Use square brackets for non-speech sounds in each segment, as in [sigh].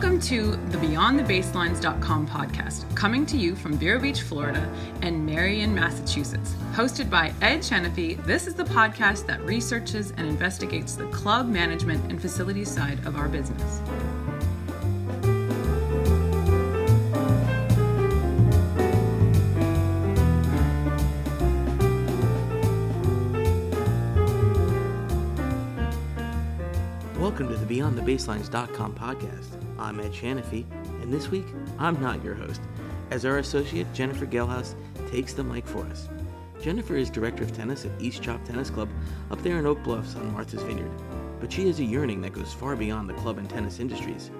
Welcome to the BeyondTheBaselines.com podcast, coming to you from Vero Beach, Florida, and Marion, Massachusetts. Hosted by Ed Chenefee, this is the podcast that researches and investigates the club management and facilities side of our business. BeyondTheBaselines.com podcast. I'm Ed Chenefee, and this week I'm not your host, as our associate Jennifer Gelhaus takes the mic for us. Jennifer is director of tennis at East Chop Tennis Club up there in Oak Bluffs on Martha's Vineyard, but she has a yearning that goes far beyond the club and tennis industries.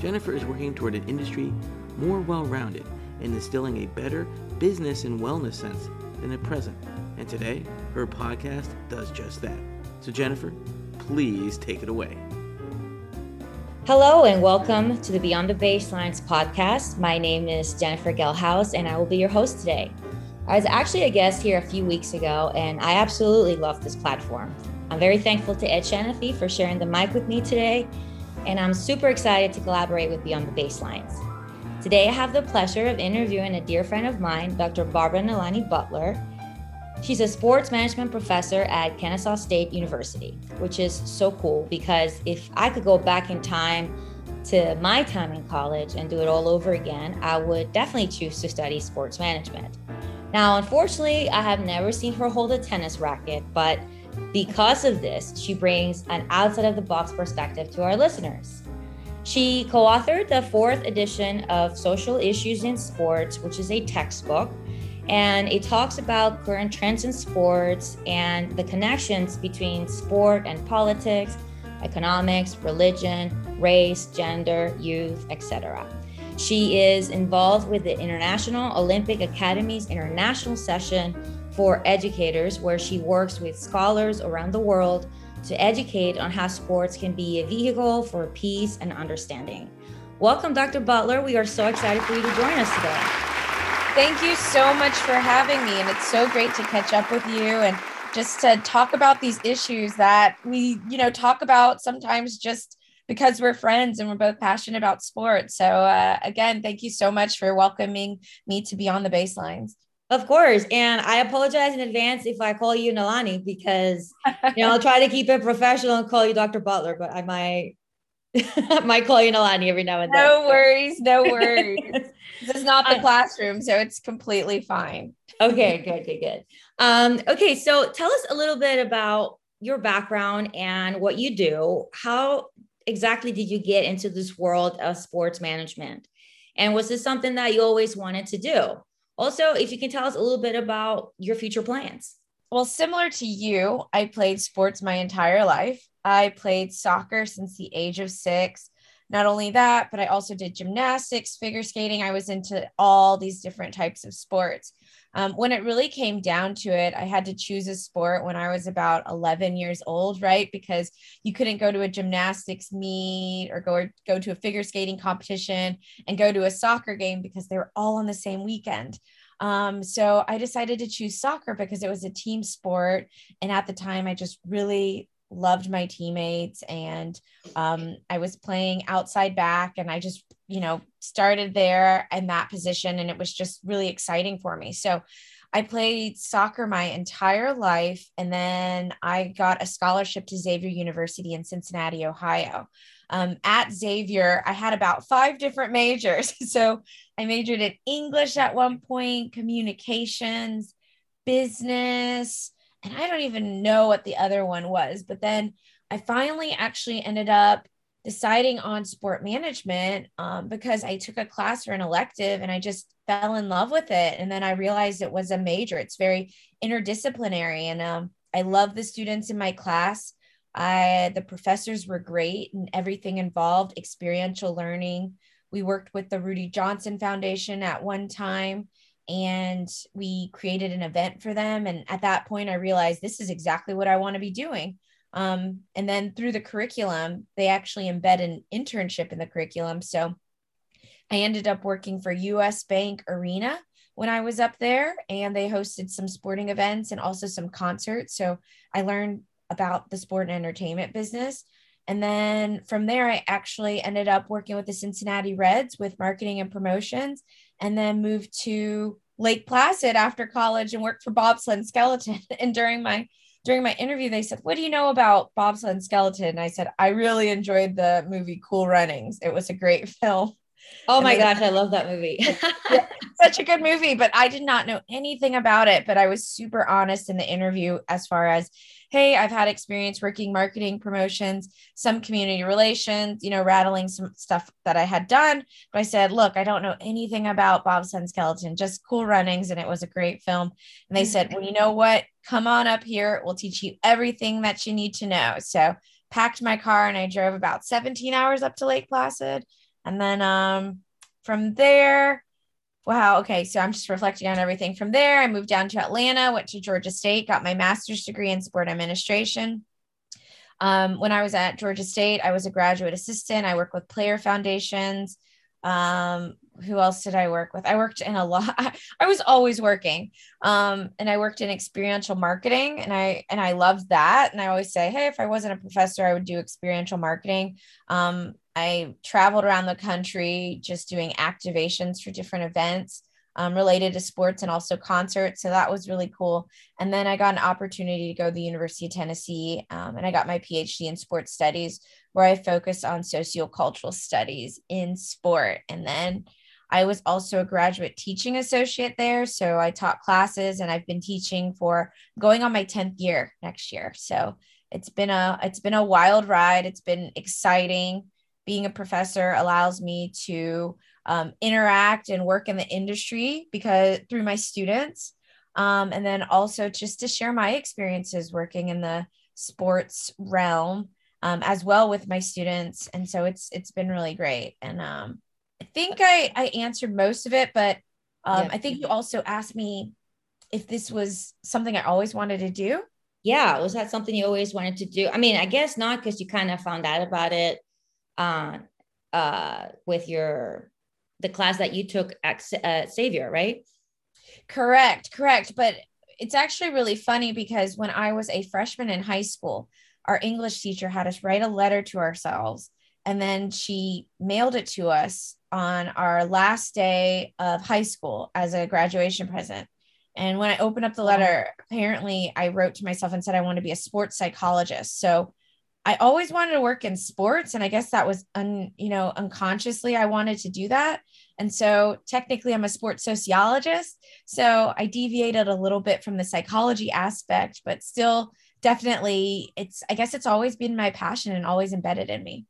Jennifer is working toward an industry more well rounded and instilling a better business and wellness sense than at present. And today, her podcast does just that. So, Jennifer, please take it away. Hello and welcome to the Beyond the Baselines podcast. My name is Jennifer Gelhaus and I will be your host today. I was actually a guest here a few weeks ago and I absolutely love this platform. I'm very thankful to Ed Chenefee for sharing the mic with me today, and I'm super excited to collaborate with Beyond the Baselines. Today I have the pleasure of interviewing a dear friend of mine, Dr. Barbara Nalani Butler. She's a sports management professor at Kennesaw State University, which is so cool because if I could go back in time to my time in college and do it all over again, I would definitely choose to study sports management. Now, unfortunately, I have never seen her hold a tennis racket, but because of this, she brings an outside of the box perspective to our listeners. She co authored the fourth edition of Social Issues in Sports, which is a textbook and it talks about current trends in sports and the connections between sport and politics, economics, religion, race, gender, youth, etc. She is involved with the International Olympic Academy's international session for educators, where she works with scholars around the world to educate on how sports can be a vehicle for peace and understanding. Welcome, Dr. Butler. We are so excited for you to join us today. Thank you so much for having me. And it's so great to catch up with you and just to talk about these issues that we, you know, talk about sometimes just because we're friends and we're both passionate about sports. So, uh, again, thank you so much for welcoming me to be on the Baselines. Of course. And I apologize in advance if I call you Nalani because, you know, I'll try to keep it professional and call you Dr. Butler, but I might [laughs] might call you Nalani every now and then. No worries, no worries. [laughs] this is not the classroom, so it's completely fine. okay, good, good, good. Um, okay, so tell us a little bit about your background and what you do. How exactly did you get into this world of sports management? And was this something that you always wanted to do? Also, if you can tell us a little bit about your future plans. Well, similar to you, I played sports my entire life. I played soccer since the age of six. Not only that, but I also did gymnastics, figure skating. I was into all these different types of sports. Um, when it really came down to it, I had to choose a sport when I was about 11 years old, right? Because you couldn't go to a gymnastics meet or go or go to a figure skating competition and go to a soccer game because they were all on the same weekend. Um, so I decided to choose soccer because it was a team sport. And at the time, I just really loved my teammates and um, I was playing outside back and I just, you know, started there in that position and it was just really exciting for me. So I played soccer my entire life and then I got a scholarship to Xavier University in Cincinnati, Ohio. Um, at Xavier, I had about five different majors. [laughs] So I majored in English at one point, communications, business, and I don't even know what the other one was. But then I finally actually ended up deciding on sport management um, because I took a class or an elective and I just fell in love with it. And then I realized it was a major. It's very interdisciplinary, and um, I love the students in my class. I the professors were great and everything involved experiential learning. We worked with the Rudi Johnson Foundation at one time and we created an event for them. And at that point, I realized this is exactly what I want to be doing. Um, and then through the curriculum, they actually embed an internship in the curriculum. So I ended up working for US Bank Arena when I was up there, and they hosted some sporting events and also some concerts. So I learned about the sport and entertainment business. And then from there, I actually ended up working with the Cincinnati Reds with marketing and promotions, and then moved to Lake Placid after college and worked for Bobsled and Skeleton. [laughs] And during my during my interview, they said, "What do you know about Bobsled and Skeleton?" And I said, "I really enjoyed the movie Cool Runnings. It was a great [laughs] film." Oh my gosh, I love that movie. [laughs] [laughs] such a good movie, but I did not know anything about it. But I was super honest in the interview as far as, hey, I've had experience working marketing promotions, some community relations, you know, rattling some stuff that I had done. But I said, look, I don't know anything about Bobsled Skeleton, just cool runnings. And it was a great film. And they said, well, you know mm-hmm. what? Come on up here. We'll teach you everything that you need to know. So packed my car and I drove about 17 hours up to Lake Placid and then um, from there, wow, okay, so I'm just reflecting on everything. From there, I moved down to Atlanta, went to Georgia State, got my master's degree in sport administration. Um, when I was at Georgia State, I was a graduate assistant. I work with player foundations. Um, who else did I work with? I worked in a lot. [laughs] I was always working. Um, and I worked in experiential marketing and I and I loved that. And I always say, hey, if I wasn't a professor, I would do experiential marketing. Um, I traveled around the country just doing activations for different events um, related to sports and also concerts. So that was really cool. And then I got an opportunity to go to the University of Tennessee um, and I got my PhD in sports studies where I focused on sociocultural studies in sport. And then I was also a graduate teaching associate there. So I taught classes and I've been teaching for going on my 10th year next year. So it's been a it's been a wild ride. It's been exciting being a professor allows me to um, interact and work in the industry because through my students um, and then also just to share my experiences working in the sports realm um, as well with my students and so it's it's been really great and um, think i i answered most of it but um, yeah. i think you also asked me if this was something i always wanted to do yeah was that something you always wanted to do i mean i guess not because you kind of found out about it uh, uh, with your the class that you took at uh, Xavier, right? Correct, correct. But it's actually really funny because when I was a freshman in high school, our English teacher had us write a letter to ourselves, and then she mailed it to us on our last day of high school as a graduation present. And when I opened up the letter, apparently I wrote to myself and said I want to be a sports psychologist. So I always wanted to work in sports and I guess that was un, you know unconsciously I wanted to do that. And so technically I'm a sports sociologist, so I deviated a little bit from the psychology aspect, but still definitely it's I guess it's always been my passion and always embedded in me.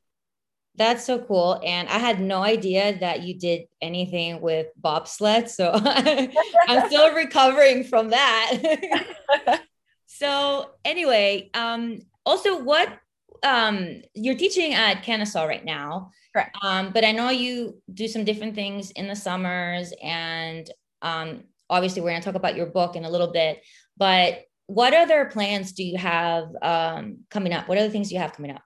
That's so cool. And I had no idea that you did anything with bobsled. So [laughs] I'm still [laughs] recovering from that. [laughs] so anyway, um, also what um, you're teaching at Kennesaw right now. Correct. Um, but I know you do some different things in the summers, and um, obviously we're going to talk about your book in a little bit. But what other plans do you have um, coming up? What other things do you have coming up?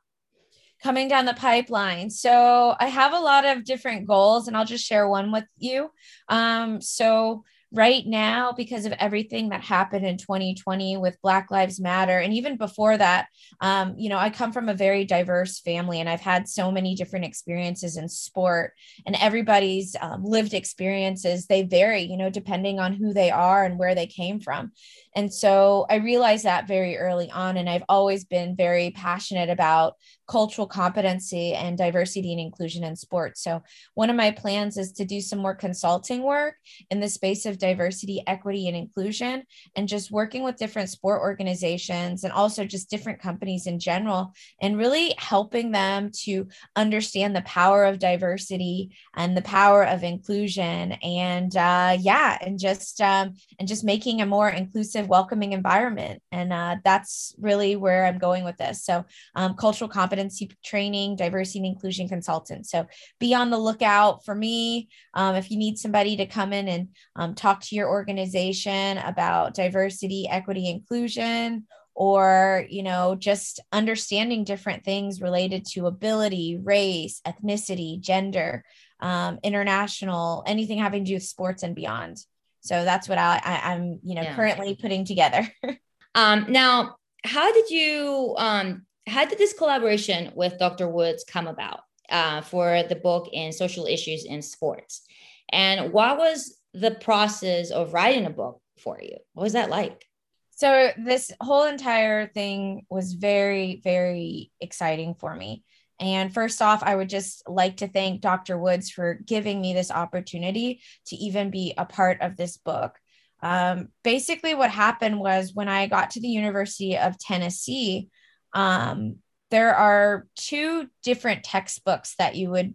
Coming down the pipeline. So I have a lot of different goals, and I'll just share one with you. Um, so right now because of everything that happened in 2020 with black lives matter and even before that um, you know i come from a very diverse family and i've had so many different experiences in sport and everybody's um, lived experiences they vary you know depending on who they are and where they came from and so i realized that very early on and i've always been very passionate about cultural competency and diversity and inclusion in sports. So, one of my plans is to do some more consulting work in the space of diversity, equity, and inclusion, and just working with different sport organizations and also just different companies in general, and really helping them to understand the power of diversity and the power of inclusion. And uh, yeah, and just um, and just making a more inclusive, welcoming environment. And uh, that's really where I'm going with this. So, um, cultural competency training, diversity and inclusion consultant. So be on the lookout for me. Um, if you need somebody to come in and um, talk to your organization about diversity, equity, inclusion, or you know just understanding different things related to ability race ethnicity gender um, international anything having to do with sports and beyond so that's what I, I am you know yeah. currently putting together [laughs] um now how did you um How did this collaboration with Dr. Woods come about uh, for the book in social issues in sports? And what was the process of writing a book for you? What was that like? So, this whole entire thing was very, very exciting for me. And first off, I would just like to thank Dr. Woods for giving me this opportunity to even be a part of this book. Um, basically, what happened was when I got to the University of Tennessee, um, there are two different textbooks that you would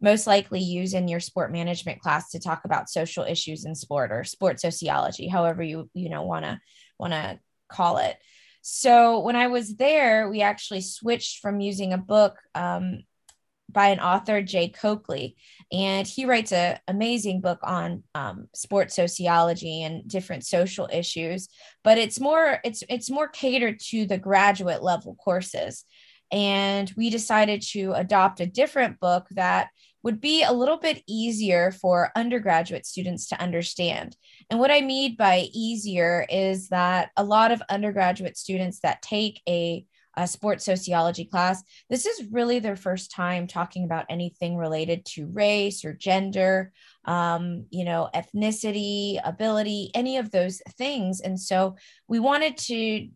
most likely use in your sport management class to talk about social issues in sport or sport sociology, however you you know want to want to call it. So when I was there, we actually switched from using a book um, by an author, Jay Coakley, and he writes an amazing book on um, sports sociology and different social issues. But it's more it's it's more catered to the graduate level courses, and we decided to adopt a different book that would be a little bit easier for undergraduate students to understand. And what I mean by easier is that a lot of undergraduate students that take a, a sports sociology class, this is really their first time talking about anything related to race or gender, um, you know, ethnicity, ability, any of those things. And so we wanted to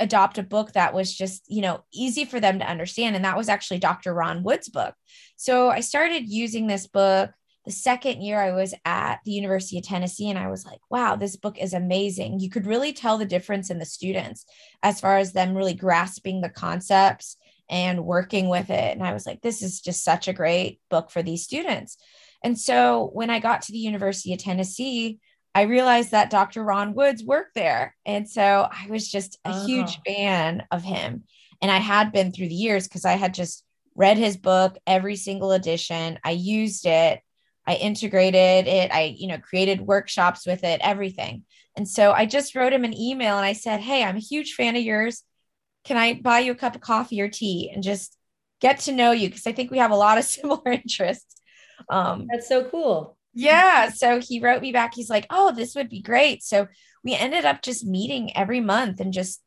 adopt a book that was just, you know, easy for them to understand. And that was actually Dr. Ron Wood's book. So I started using this book the second year I was at the University of Tennessee, and I was like, wow, this book is amazing. You could really tell the difference in the students as far as them really grasping the concepts and working with it. And I was like, this is just such a great book for these students. And so when I got to the University of Tennessee, I realized that Dr. Ron Woods worked there. And so I was just a uh-huh. huge fan of him. And I had been through the years because I had just read his book, every single edition. I used it, I integrated it, I, you know, created workshops with it, everything. And so I just wrote him an email and I said, Hey, I'm a huge fan of yours. Can I buy you a cup of coffee or tea and just get to know you? Because I think we have a lot of [laughs] similar interests. Um, That's so cool yeah. So he wrote me back. He's like, oh, this would be great. So we ended up just meeting every month and just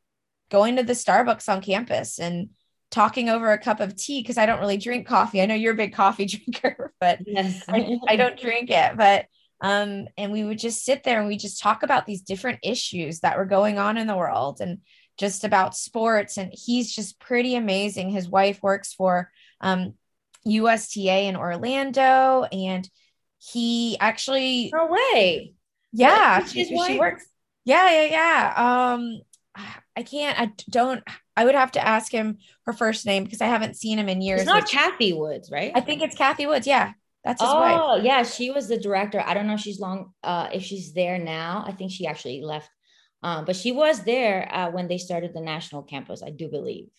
going to the Starbucks on campus and talking over a cup of tea because I don't really drink coffee. I know you're a big coffee [laughs] drinker, but yes. I, I don't drink it. But um, and we would just sit there and we just talk about these different issues that were going on in the world and just about sports. And he's just pretty amazing. His wife works for um, USTA in Orlando and he actually no way. Yeah she, she works? Yeah yeah yeah. Um i can't i don't i would have to ask him her first name because i haven't seen him in years. It's not kathy woods right? I think it's kathy woods. Yeah that's his oh wife. yeah she was the director. I don't know if she's long uh if she's there now. I think she actually left um but she was there uh, when they started the national campus i do believe.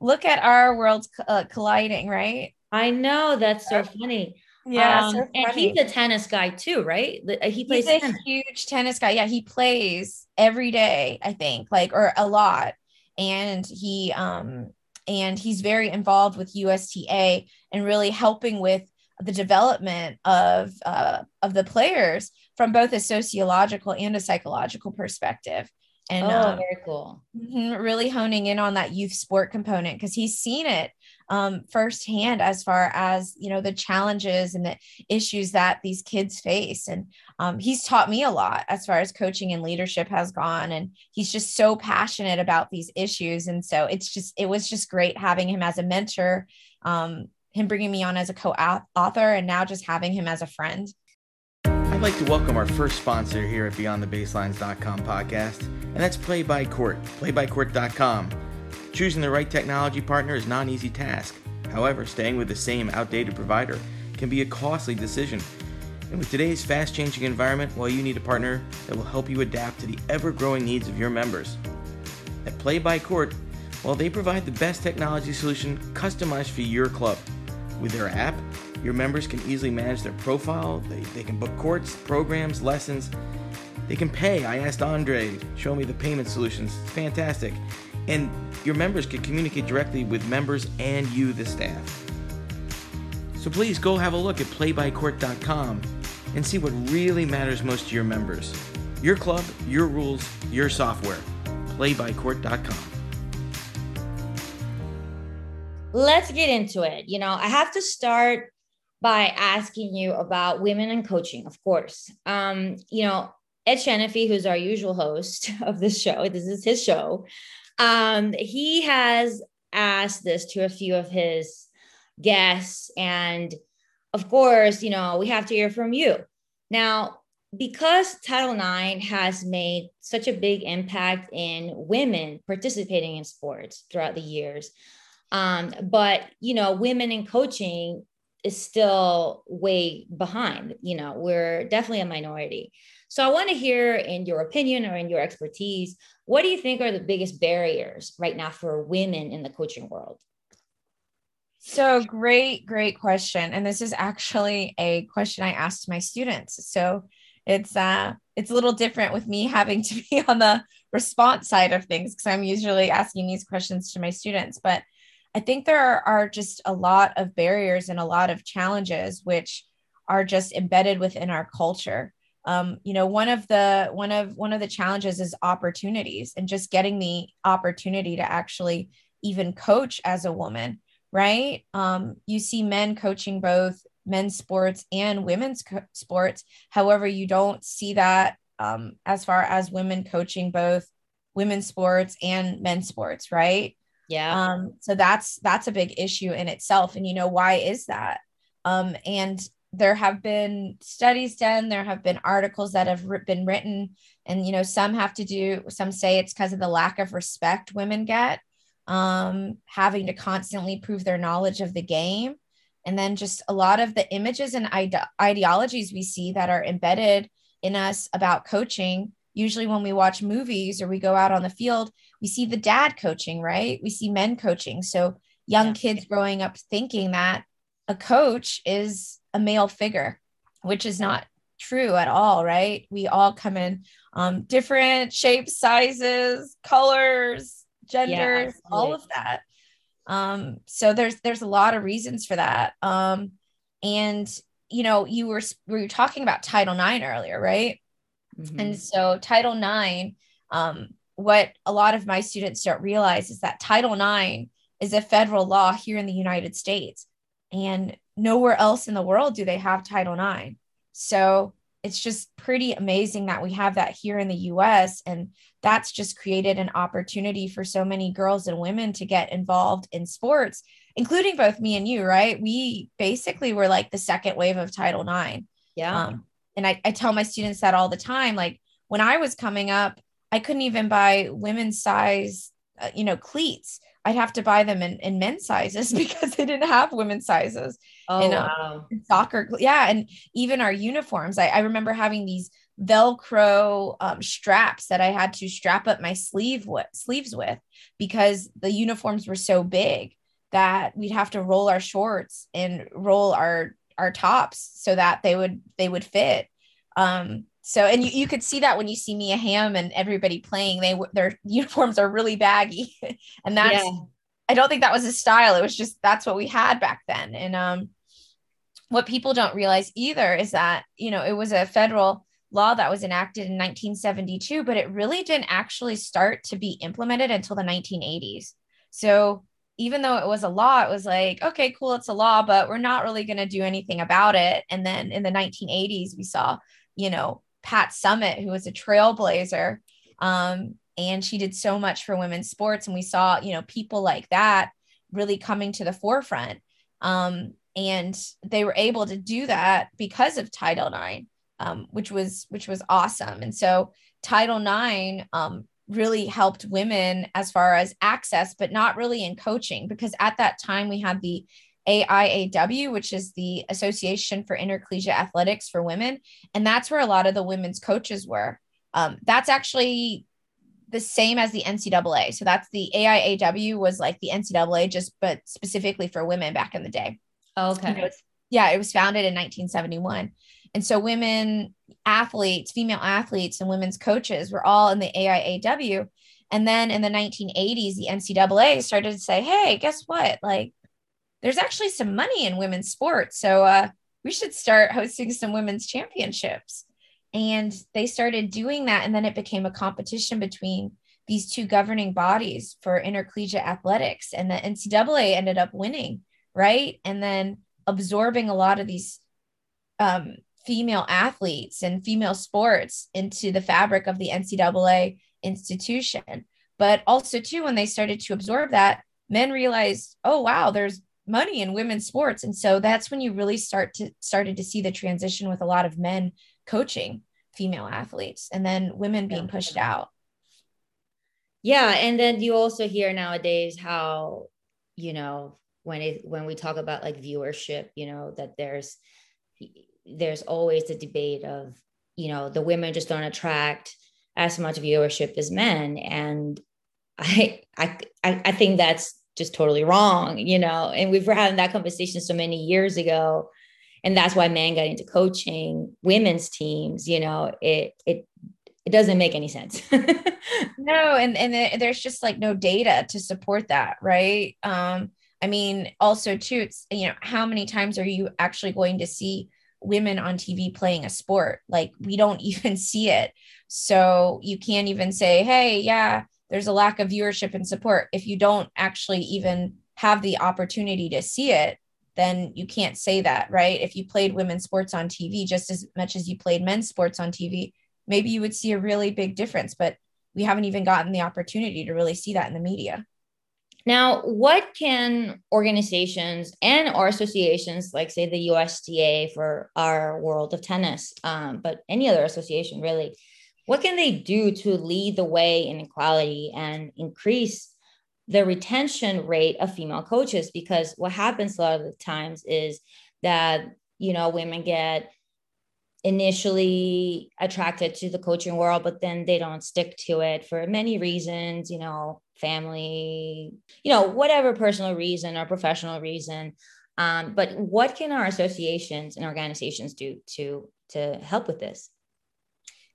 Look at our worlds uh, colliding right? I know that's so funny yeah, um, so and he's a tennis guy too, right? Uh, he plays. He's a tennis. huge tennis guy. Yeah, he plays every day, I think, like or a lot, and he um and he's very involved with USTA and really helping with the development of uh, of the players from both a sociological and a psychological perspective. And oh, um, very cool. Mm-hmm, really honing in on that youth sport component because he's seen it um, firsthand as far as you know the challenges and the issues that these kids face. And um, he's taught me a lot as far as coaching and leadership has gone. And he's just so passionate about these issues. And so it's just it was just great having him as a mentor um, him bringing me on as a co-author and now just having him as a friend. I'd like to welcome our first sponsor here at BeyondTheBaselines.com podcast, and that's Play by Court. PlayByCourt.com Choosing the right technology partner is not an easy task. However, staying with the same outdated provider can be a costly decision. And with today's fast changing environment, well, you need a partner that will help you adapt to the ever growing needs of your members. At Play by Court, well, they provide the best technology solution customized for your club. With their app, your members can easily manage their profile, they, they can book courts, programs, lessons. They can pay. I asked Andre, show me the payment solutions. It's fantastic and your members can communicate directly with members and you, the staff. So please go have a look at playbycourt.com and see what really matters most to your members. Your club, your rules, your software. Playbycourt.com. let's get into it. You know, I have to start by asking you about women and coaching, of course. Um, you know, Ed Shanafy, who's our usual host [laughs] of this show, this is his show. Um, he has asked this to a few of his guests, and of course, you know, we have to hear from you. Now, because Title IX has made such a big impact in women participating in sports throughout the years, um, but you know, women in coaching is still way behind. You know, we're definitely a minority. So I want to hear, in your opinion or in your expertise, what do you think are the biggest barriers right now for women in the coaching world? So great, great question. And this is actually a question I asked my students. So it's uh it's a little different with me having to be [laughs] on the response side of things because I'm usually asking these questions to my students. But I think there are, just a lot of barriers and a lot of challenges which are just embedded within our culture. Um, you know, one of the one of one of the challenges is opportunities and just getting the opportunity to actually even coach as a woman, right? Um, you see men coaching both men's sports and women's co- sports. However, you don't see that um, as far as women coaching both women's sports and men's sports, right? Yeah. Um, so that's that's a big issue in itself. And you know, why is that? Um, and there have been studies done, there have been articles that have been written, and you know, some have to do, some say it's because of the lack of respect women get, um, having to constantly prove their knowledge of the game. And then just a lot of the images and ide- ideologies we see that are embedded in us about coaching usually when we watch movies or we go out on the field, we see the dad coaching, right? We see men coaching. So young yeah. kids growing up thinking that a coach is a male figure, which is not true at all, right? We all come in um, different shapes, sizes, colors, genders, yeah, all of that. Um, so there's there's a lot of reasons for that. Um, and you know, you were we were talking about Title IX earlier, right? Mm-hmm. And so Title IX, um, what a lot of my students don't realize is that Title IX is a federal law here in the United States. And nowhere else in the world do they have Title IX. So it's just pretty amazing that we have that here in the US. And that's just created an opportunity for so many girls and women to get involved in sports, including both me and you, right? We basically were like the second wave of Title IX. Yeah. Um, and I, I tell my students that all the time like when i was coming up i couldn't even buy women's size uh, you know cleats. I'd have to buy them in, in men's sizes [laughs] because they didn't have women's sizes. Oh in, uh, wow. soccer yeah and even our uniforms. I, I remember having these velcro um, straps that i had to strap up my sleeve with, sleeves with because the uniforms were so big that we'd have to roll our shorts and roll our our tops so that they would they would fit. Um so and you, you could see that when you see Mia Hamm and everybody playing they their [laughs] uniforms are really baggy [laughs] and that's yeah. i don't think that was a style it was just that's what we had back then and um what people don't realize either is that you know it was a federal law that was enacted in 1972 but it really didn't actually start to be implemented until the 1980s so even though it was a law, it was like, okay, cool, it's a law, but we're not really going to do anything about it. And then in the 1980s, we saw, you know, Pat Summitt, who was a trailblazer. Um, and she did so much for women's sports. And we saw, you know, people like that really coming to the forefront. Um, and they were able to do that because of Title IX, um, which was which was awesome. And so Title IX um, really helped women as far as access, but not really in coaching, because at that time we had the AIAW, which is the Association for Intercollegiate Athletics for Women. And that's where a lot of the women's coaches were. Um, that's actually the same as the NCAA. So that's the AIAW was like the NCAA, just but specifically for women back in the day. okay. You know, yeah, it was founded in 1971. And so women athletes, female athletes, and women's coaches were all in the AIAW. And then in the 1980s, the NCAA started to say, hey, guess what? Like, there's actually some money in women's sports. So uh, we should start hosting some women's championships. And they started doing that. And then it became a competition between these two governing bodies for intercollegiate athletics, and the NCAA ended up winning, right? And then absorbing a lot of these um, female athletes and female sports into the fabric of the NCAA institution. But also, too, when they started to absorb that, men realized, oh wow, there's money in women's sports, and so that's when you really start to started to see the transition with a lot of men coaching female athletes, and then women being pushed out. Yeah, and then you also hear nowadays how you know when it when we talk about like viewership, you know that there's there's always the debate of you know the women just don't attract as much viewership as men. And I, I I think that's just totally wrong, you know. And we've having that conversation so many years ago, and that's why men got into coaching women's teams. You know, it it it doesn't make any sense. [laughs] no, and and there's just like no data to support that, right? Um, I mean, also too, it's you know, how many times are you actually going to see women on TV playing a sport? Like we don't [laughs] even see it, so you can't even say, hey, yeah there's a lack of viewership and support. If you don't actually even have the opportunity to see it, then you can't say that, right? If you played women's sports on TV just as much as you played men's sports on TV, maybe you would see a really big difference, but we haven't even gotten the opportunity to really see that in the media. Now, what can organizations and or associations, like say the USTA for our world of tennis, um, but any other association really, what can they do to lead the way in equality and increase the retention rate of female coaches? Because what happens a lot of the times is that you know women get initially attracted to the coaching world but then they don't stick to it for many reasons you know family you know whatever personal reason or professional reason. Um, but what can our associations and organizations do to to help with this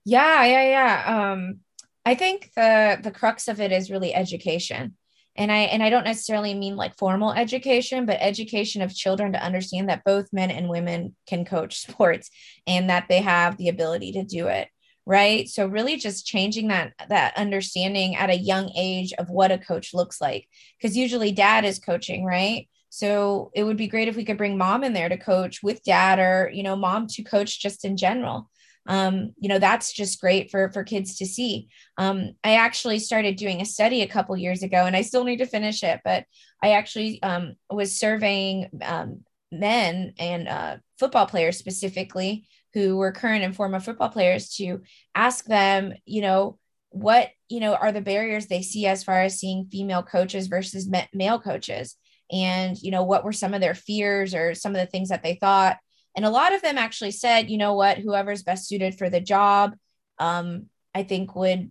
yeah, yeah, yeah. Um, I think the the crux of it is really education. And I and I don't necessarily mean like formal education, but education of children to understand that both men and women can coach [laughs] sports and that they have the ability to do it right so really just changing that that understanding at a young age of what a coach looks like because usually dad is coaching right so it would be great if we could bring mom in there to coach with dad or you know mom to coach just in general um, you know that's just great for for kids to see. Um, i actually started doing a study a couple years ago and i still need to finish it but i actually um, was surveying um, men and uh, football players specifically who were current and former football players to ask them you know what you know are the barriers they see as far as seeing female coaches versus male coaches? And you know what were some of their fears or some of the things that they thought and a lot of them actually said, you know what, whoever's best suited for the job, um, I think would,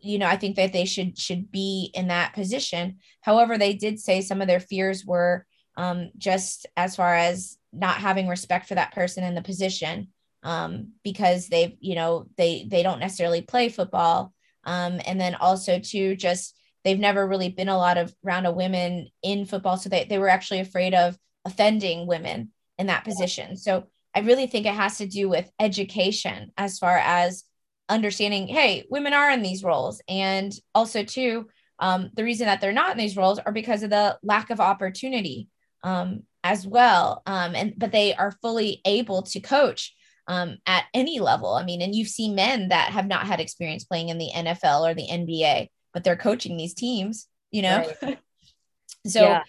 you know, I think that they should should be in that position. However, they did say some of their fears were um, just as far as not having respect for that person in the position um, because they've, you know, they they don't necessarily play football. Um, and then also to just they've never really been a lot of round of women in football. So they, they were actually afraid of offending women in that position. So I really think it has to do with education as far as understanding, hey, women are in these roles. And also, too, um, the reason that they're not in these roles are because of the lack of opportunity um, as well. Um, and but they are fully able to coach um, at any level. I mean, and you've seen men that have not had experience playing in the NFL or the NBA, but they're coaching these teams, you know? Right. [laughs] so yeah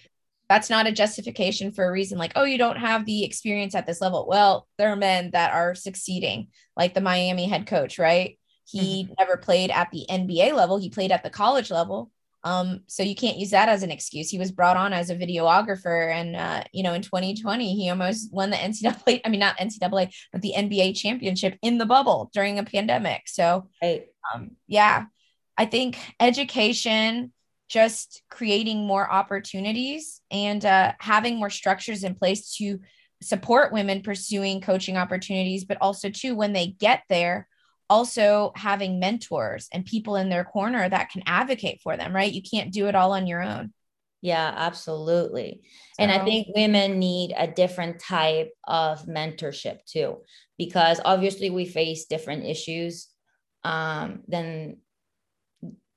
that's not a justification for a reason like, oh, you don't have the experience at this level. Well, there are men that are succeeding, like the Miami head coach, right? He mm-hmm. never played at the NBA level, he played at the college level. Um, so you can't use that as an excuse. He was brought on as a videographer, and uh, you know, in 2020, he almost won the NCAA. I mean, not NCAA, but the NBA championship in the bubble during a pandemic. So, right. um, yeah, I think education, just creating more opportunities and uh, having more structures in place to support women pursuing coaching opportunities, but also too when they get there, also having mentors and people in their corner that can advocate for them. Right? You can't do it all on your own. Yeah, absolutely. So, and I think women need a different type of mentorship too, because obviously we face different issues um, than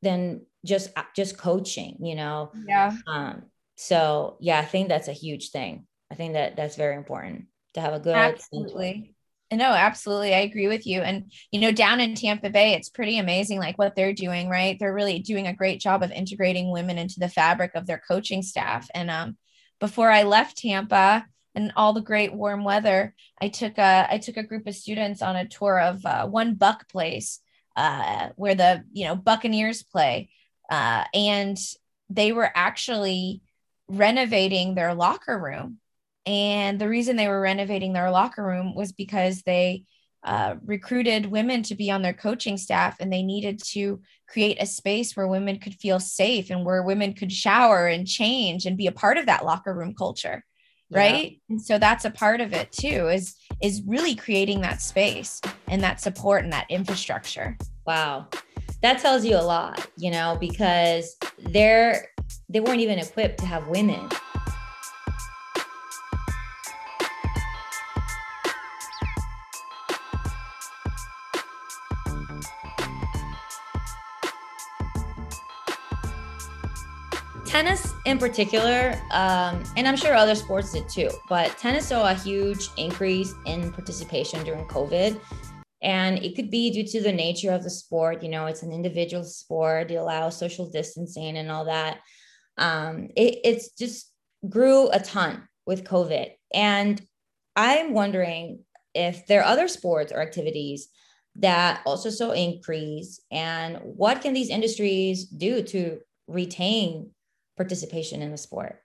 than just just coaching you know? Yeah. Um so yeah i think that's a huge thing. I think that that's very important to have a good absolutely. No absolutely i agree with you. And you know down in tampa bay it's pretty amazing like what they're doing right? They're really doing a great job of integrating women into the fabric of their coaching staff. And um before i left tampa and all the great warm weather i took a i took a group of students on a tour of uh, One Buc Place uh, where the you know buccaneers play uh, and they were actually renovating their locker room. And the reason they were renovating their locker room was because they uh, recruited women to be on their coaching staff and they needed to create a space where women could feel safe and where women could shower and change and be a part of that locker room culture right yeah. and so that's a part of it too is is really creating that space and that support and that infrastructure wow that tells you a lot, you know, because they're they weren't even equipped to have women. tennis in particular, um, and I'm sure other sports did too, but tennis saw a huge increase in participation during COVID. And it could be due to the nature of the sport. You know, it's an individual sport, it allows social distancing and all that. Um, it, it's just grew a ton with COVID. And I'm wondering if there are other sports or activities that also saw increase and what can these industries do to retain participation in the sport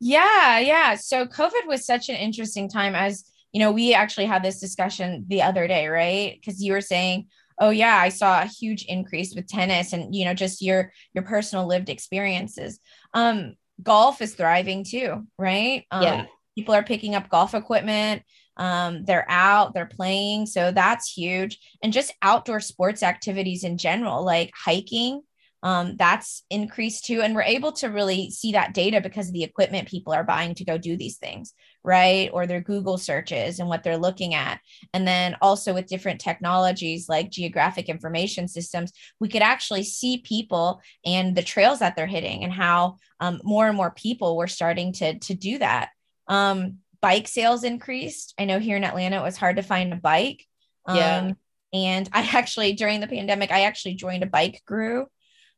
yeah yeah so covid was such an interesting time as you know, we actually had this discussion the other day, right? Because you were saying, oh yeah, I saw a huge increase with tennis and you know, just your your personal lived experiences. Um, golf is thriving too, right? Um, yeah. People are picking up golf equipment. Um, they're out, they're playing. So that's huge. And just outdoor sports activities in general, like hiking, um, that's increased too. And we're able to really see that data because of the equipment people are buying to go do these things, right? Or their Google searches and what they're looking at. And then also with different technologies like geographic information systems, we could actually see people and the trails that they're hitting and how um, more and more people were starting to, to do that. Um, bike sales increased. I know here in Atlanta, it was hard to find a bike. Yeah. Um, and I [laughs] actually, during the pandemic, I actually joined a bike crew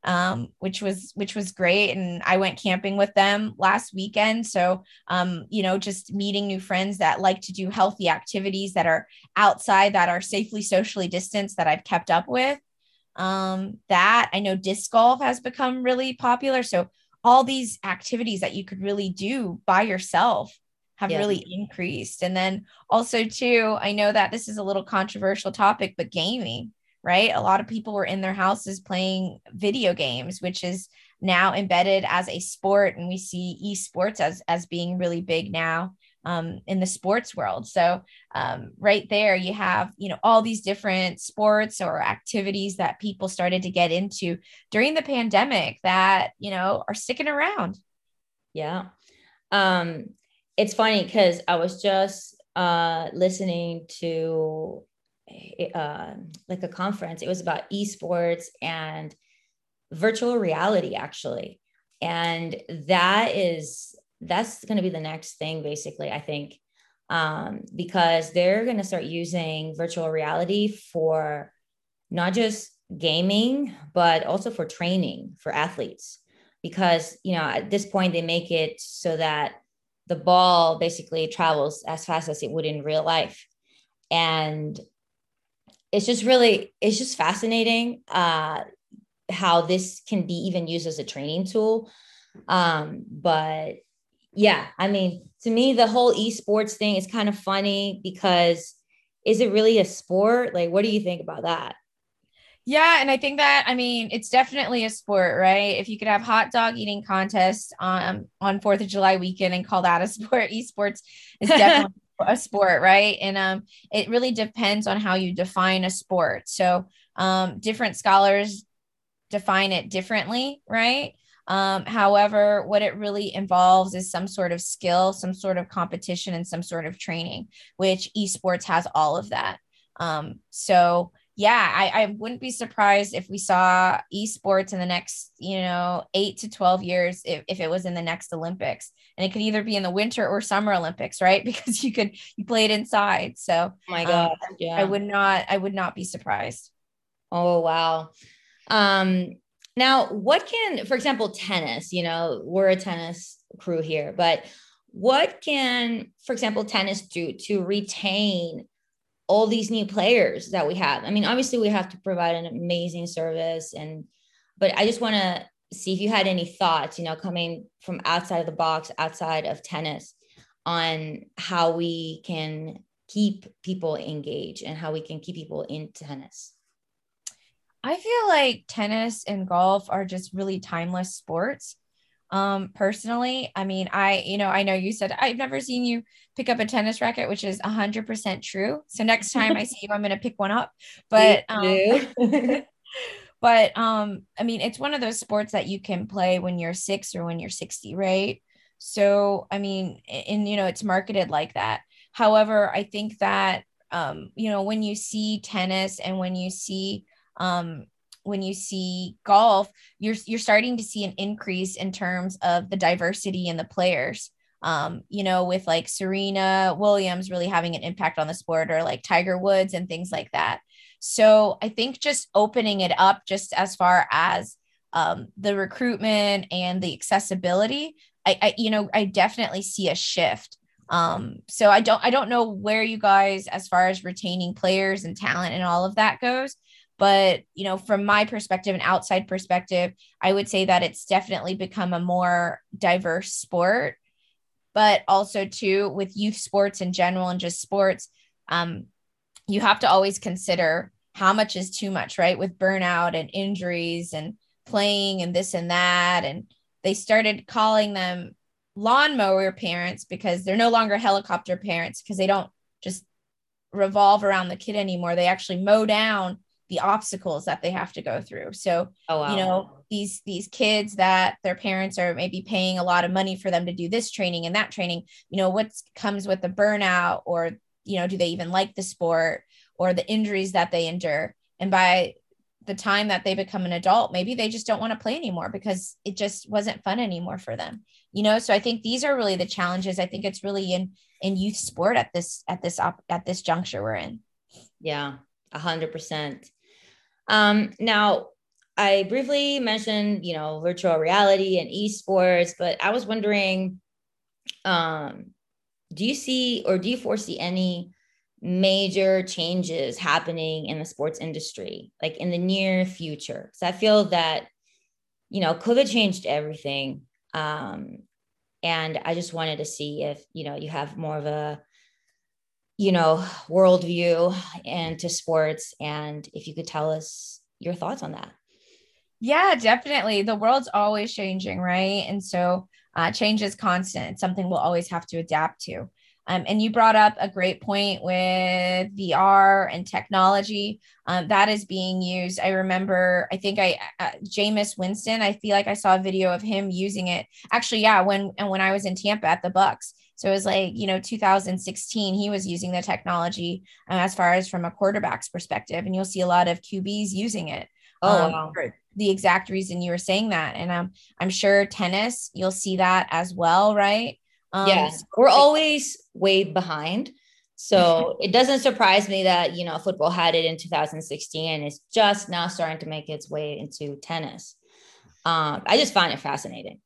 um, which was which was great. And I went camping with them last weekend. So um, you know, just meeting new friends that like to do healthy activities that are outside, that are safely socially distanced, that I've kept up with. Um, that I know disc golf has become really popular. So all these activities that you could really do by yourself have yeah. really increased. And then also too, I know that this is a little controversial topic, but gaming right? A lot of people were in their houses playing video games, which is now embedded as a sport. And we see esports as, as being really big now um, in the sports world. So um, right there, you have, you know, all these different sports or activities that people started to get into during the pandemic that, you know, are sticking around. Yeah. Um, it's funny because I was just uh, listening to uh, like a conference. It was about esports and virtual reality, actually. And that is that's going to be the next thing, basically. I think um, because they're going to start using virtual reality for not just gaming, but also for training for athletes. Because you know at this point they make it so that the ball basically travels as fast as it would in real life and it's just really it's just fascinating uh, how this can be even used as a training tool. Um, but yeah i mean to me the whole esports thing is kind of funny because is it really a sport? Like what do you think about that? Yeah, and I think that I mean it's definitely a sport, right? If you could have hot dog eating contests on on Fourth of July weekend and call that a [laughs] sport, esports is definitely a sport, right? And um, it really depends on how you define a sport. So um, different scholars define it differently, right? Um, however, what it really involves is some sort of skill, some sort of competition, and some sort of training, which esports has all of that. Um, so yeah, I, I wouldn't be surprised if we saw esports in the next, you know, eight to 12 years if, if it was in the next Olympics. And it could either be in the winter or summer Olympics, right? [laughs] Because you could you play it inside. So oh my god, um, yeah. I would not I would not be surprised. Oh wow. Um now what can, for example, tennis, you know, we're a tennis crew here, but what can, for example, tennis do to retain all these new players that we have. I mean, obviously we have to provide an amazing service and but I just want to see if you had any thoughts, you know, coming from outside of the box, outside of tennis on how we can keep people engaged and how we can keep people in tennis. I feel like tennis and golf are just really timeless sports um personally i mean i you know i know you said i've never seen you pick up a tennis racket which is 100% true. So next [laughs] time i see you i'm going to pick one up. But um, [laughs] but um i mean it's one of those sports that you can play when you're 6 or when you're 60 right? So i mean and you know it's marketed like that. However i think that um you know when you see tennis and when you see um when you see golf, you're you're starting to see an increase in terms of the diversity in the players. Um, you know, with like Serena Williams really having an impact on the sport, or like Tiger Woods and things like that. So I think just opening it up, just as far as um, the recruitment and the accessibility, I, I you know I definitely see a shift. Um, so I don't I don't know where you guys, as far as retaining players and talent and all of that goes, but you know from my perspective an outside perspective i would say that it's definitely become a more diverse sport. But also too with youth sports in general and just sports um, you have to always consider how much is too much right? With burnout and injuries and playing and this and that. And they started calling them lawnmower parents because they're no longer helicopter parents because they don't just revolve around the kid anymore. They actually mow down the obstacles that they have to go through. So, oh, wow. you know, these these kids that their parents are maybe paying a lot of money for them to do this training and that training, you know, what comes with the burnout or, you know, do they even like the sport or the injuries that they endure? And by the time that they become an adult, maybe they just don't want to play anymore because it just wasn't fun anymore for them. You know, so I think these are really the challenges. I think it's really in in youth sport at this at this op, at this juncture we're in. Yeah, a hundred percent. Um, now, I briefly mentioned, you know, virtual reality and esports, but I was wondering, um, do you see or do you foresee any major changes happening in the sports industry, like in the near future? Because I feel that, you know, COVID changed everything. Um, and I just wanted to see if, you know, you have more of a you know, worldview into sports. And if you could tell us your thoughts on that. Yeah, definitely. The world's always changing, right? And so uh, change is constant. It's something we'll always have to adapt to. Um, and you brought up a great point with VR and technology um, that is being used. I remember, I think I, uh, Jameis Winston, I feel like I saw a video of him using it. Actually, yeah, when and when I was in Tampa at the Bucs, so it was like, you know, 2016, he was using the technology um, as far as from a quarterback's perspective. And you'll see a lot of QBs using it. Oh, um, the exact reason you were saying that. And um, I'm sure tennis, you'll see that as well, right? Um, yes, we're always way behind. So [laughs] it doesn't surprise me that, you know, football had it in 2016 and it's just now starting to make its way into tennis. Um, I just find it fascinating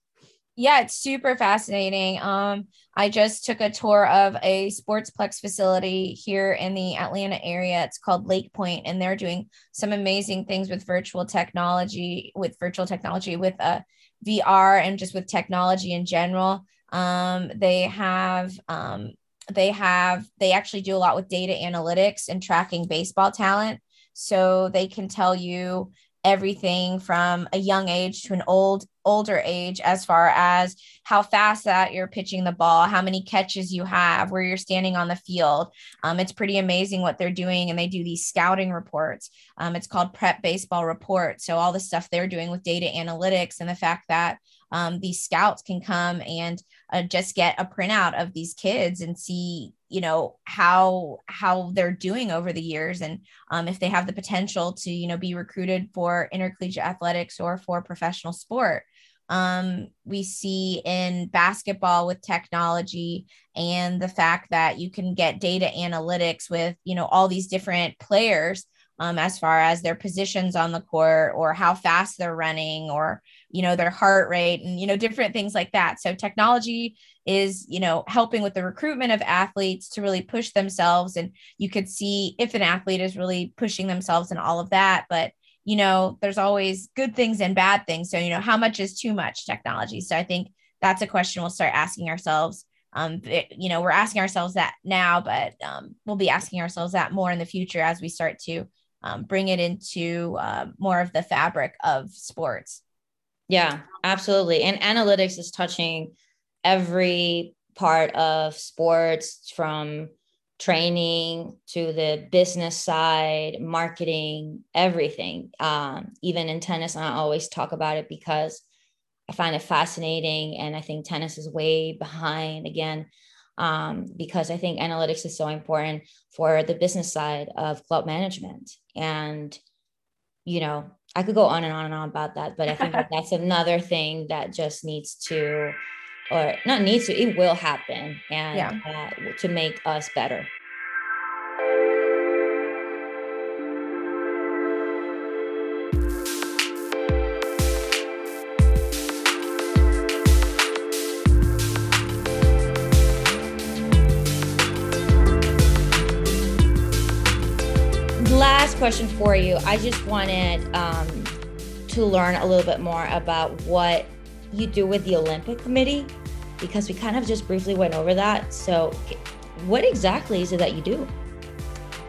yeah, it's super fascinating. Um, I just took a tour of a sportsplex facility here in the Atlanta area. It's called Lake Point, and they're doing some amazing things with virtual technology, with virtual technology, with uh, VR, and just with technology in general. Um, they have um, they have they actually do a lot with data analytics and tracking baseball talent, so they can tell you everything from a young age to an old older age as far as how fast that you're pitching the ball how many catches you have where you're standing on the field. Um, it's pretty amazing what they're doing and they do these scouting reports. Um, it's called prep baseball report so all the stuff they're doing with data analytics and the fact that um, these scouts can come and uh, just get a printout of these kids and see you know how how they're doing over the years and um, if they have the potential to you know be recruited for intercollegiate athletics or for professional sport um, we see in basketball with technology and the fact that you can get data analytics with you know all these different players um, as far as their positions on the court or how fast they're running or you know their heart rate and you know different things like that. So technology is you know helping with the recruitment of athletes to really push themselves. And you could see if an athlete is really pushing themselves and all of that but you know there's always good things and bad things so you know how much is too much technology so i think that's a question we'll start asking ourselves um it, you know we're asking ourselves that now but um, we'll be asking ourselves that more in the future as we start to um, bring it into uh, more of the fabric of sports. Yeah, absolutely. And analytics is touching every part of sports from training to the business side, marketing, everything. Um, even in tennis, I always talk about it because I find it fascinating. And I think tennis is way behind again um, because I think analytics is so important for the business side of club management. And, you know, I could go on and on and on about that, but I think that [laughs] that's another thing that just needs to, or not needs to, it will happen and yeah. uh, to make us better. Last question for you. I just wanted um, to learn a little bit more about what you do with the Olympic Committee because we kind of just briefly went over that. So, what exactly is it that you do?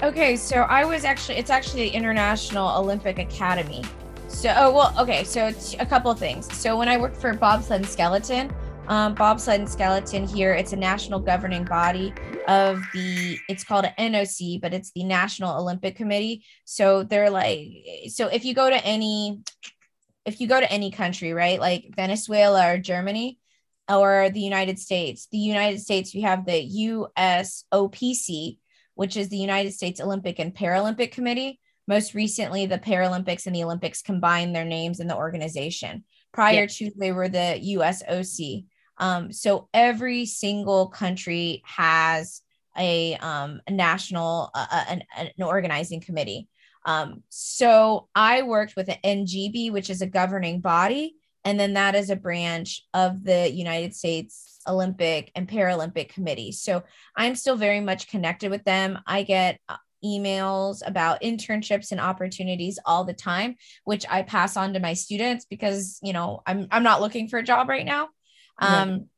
Okay, so I was actually, it's actually the International Olympic Academy. So, oh, well, okay, so it's a couple things. So, when I worked for Bobsled and Skeleton, um, bobsled and skeleton here. It's a national governing body of the, it's called an NOC, but it's the National Olympic Committee. So they're like, so if you go to any, if you go to any country, right, like Venezuela or Germany or the United States, the United States, we have the USOPC, which is the United States Olympic and Paralympic Committee. Most recently, the Paralympics and the Olympics combined their names in the organization. Prior yeah. to, they were the USOC. Um, so every single country has a, um, a national, uh, uh an, an, organizing committee. Um, so I worked with an NGB, which is a governing body, and then that is a branch of the United States Olympic and Paralympic Committee. So I'm still very much connected with them. I get uh, emails about internships and opportunities all the time which i pass on to my students because you know i'm i'm not looking for a job right now um,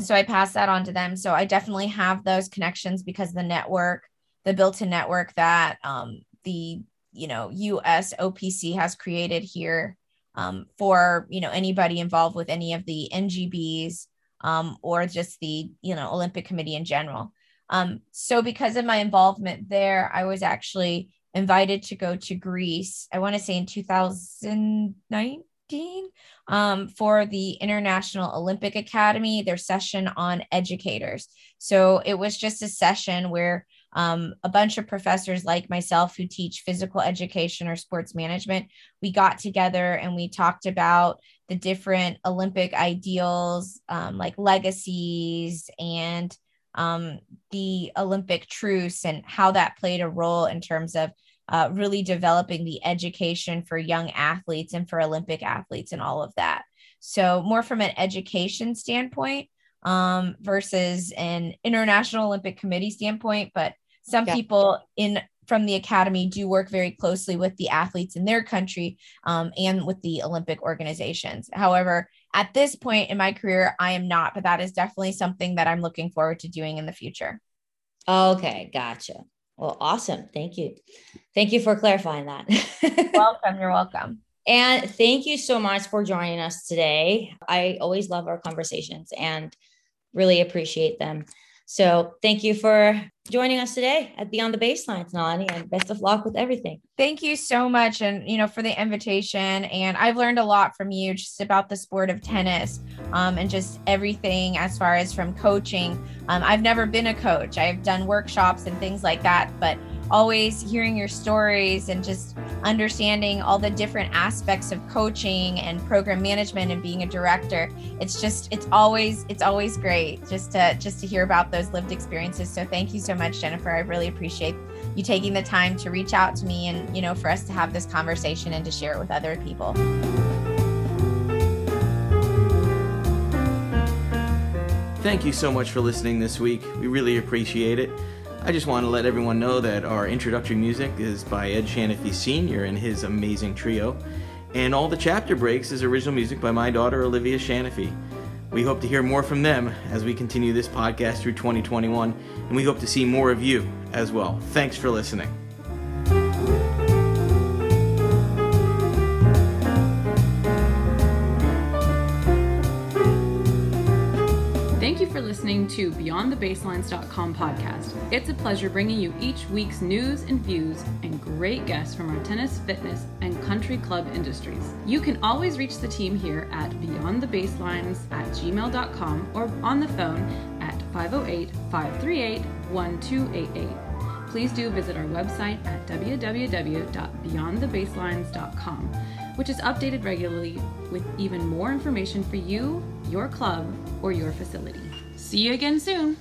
so I pass that on to them. So I definitely have those connections because the network, the built-in network that um, the you know US OPC has created here um, for you know anybody involved with any of the NGBs um, or just the you know Olympic Committee in general. Um, so because of my involvement there, I was actually invited to go to Greece. I want to say in 2019 um, for the International Olympic Academy, their session on educators. So it was just a session where um, a bunch of professors like myself who teach physical education or sports management, we got together and we talked about the different Olympic ideals, um, like legacies and um, the Olympic truce and how that played a role in terms of uh, really developing the education for young athletes and for Olympic athletes and all of that. So, more from an education standpoint um, versus an International Olympic Committee standpoint. But some yeah. people in from the academy do work very closely with the athletes in their country um, and with the Olympic organizations. However, at this point in my career, I am not, but that is definitely something that I'm looking forward to doing in the future. Okay, gotcha. Well, awesome. Thank you. Thank you for clarifying that. [laughs] welcome. You're welcome. And thank you so much for joining us today. I always love our conversations and really appreciate them. So thank you for joining us today at Beyond the Baselines, Nalani, and best of luck with everything. Thank you so much. And, you know, for the invitation. And I've learned a lot from you just about the sport of tennis um, and just everything as far as from coaching. Um, I've never been a coach, I've done workshops and things like that. But always hearing your stories and just understanding all the different aspects of coaching and program management and being a director it's just it's always it's always great just to just to hear about those lived experiences so thank you so much jennifer i really appreciate you taking the time to reach out to me and you know for us to have this conversation and to share it with other people Thank you so much for listening this week. We really appreciate it. I just want to let everyone know that our introductory music is by Ed Shanafy Sr. and his amazing trio, and all the chapter breaks is original music by my daughter Olivia Shanafy. We hope to hear more from them as we continue this podcast through 2021, and we hope to see more of you as well. Thanks for listening. To BeyondTheBaselines.com podcast. It's a pleasure bringing you each week's news and views and great guests from our tennis, fitness, and country club industries. You can always reach the team here at BeyondTheBaselines at gmail.com or on the phone at 508 538 1288. Please do visit our website at www.beyondthebaselines.com, which is updated regularly with even more information for you, your club, or your facility. See you again soon.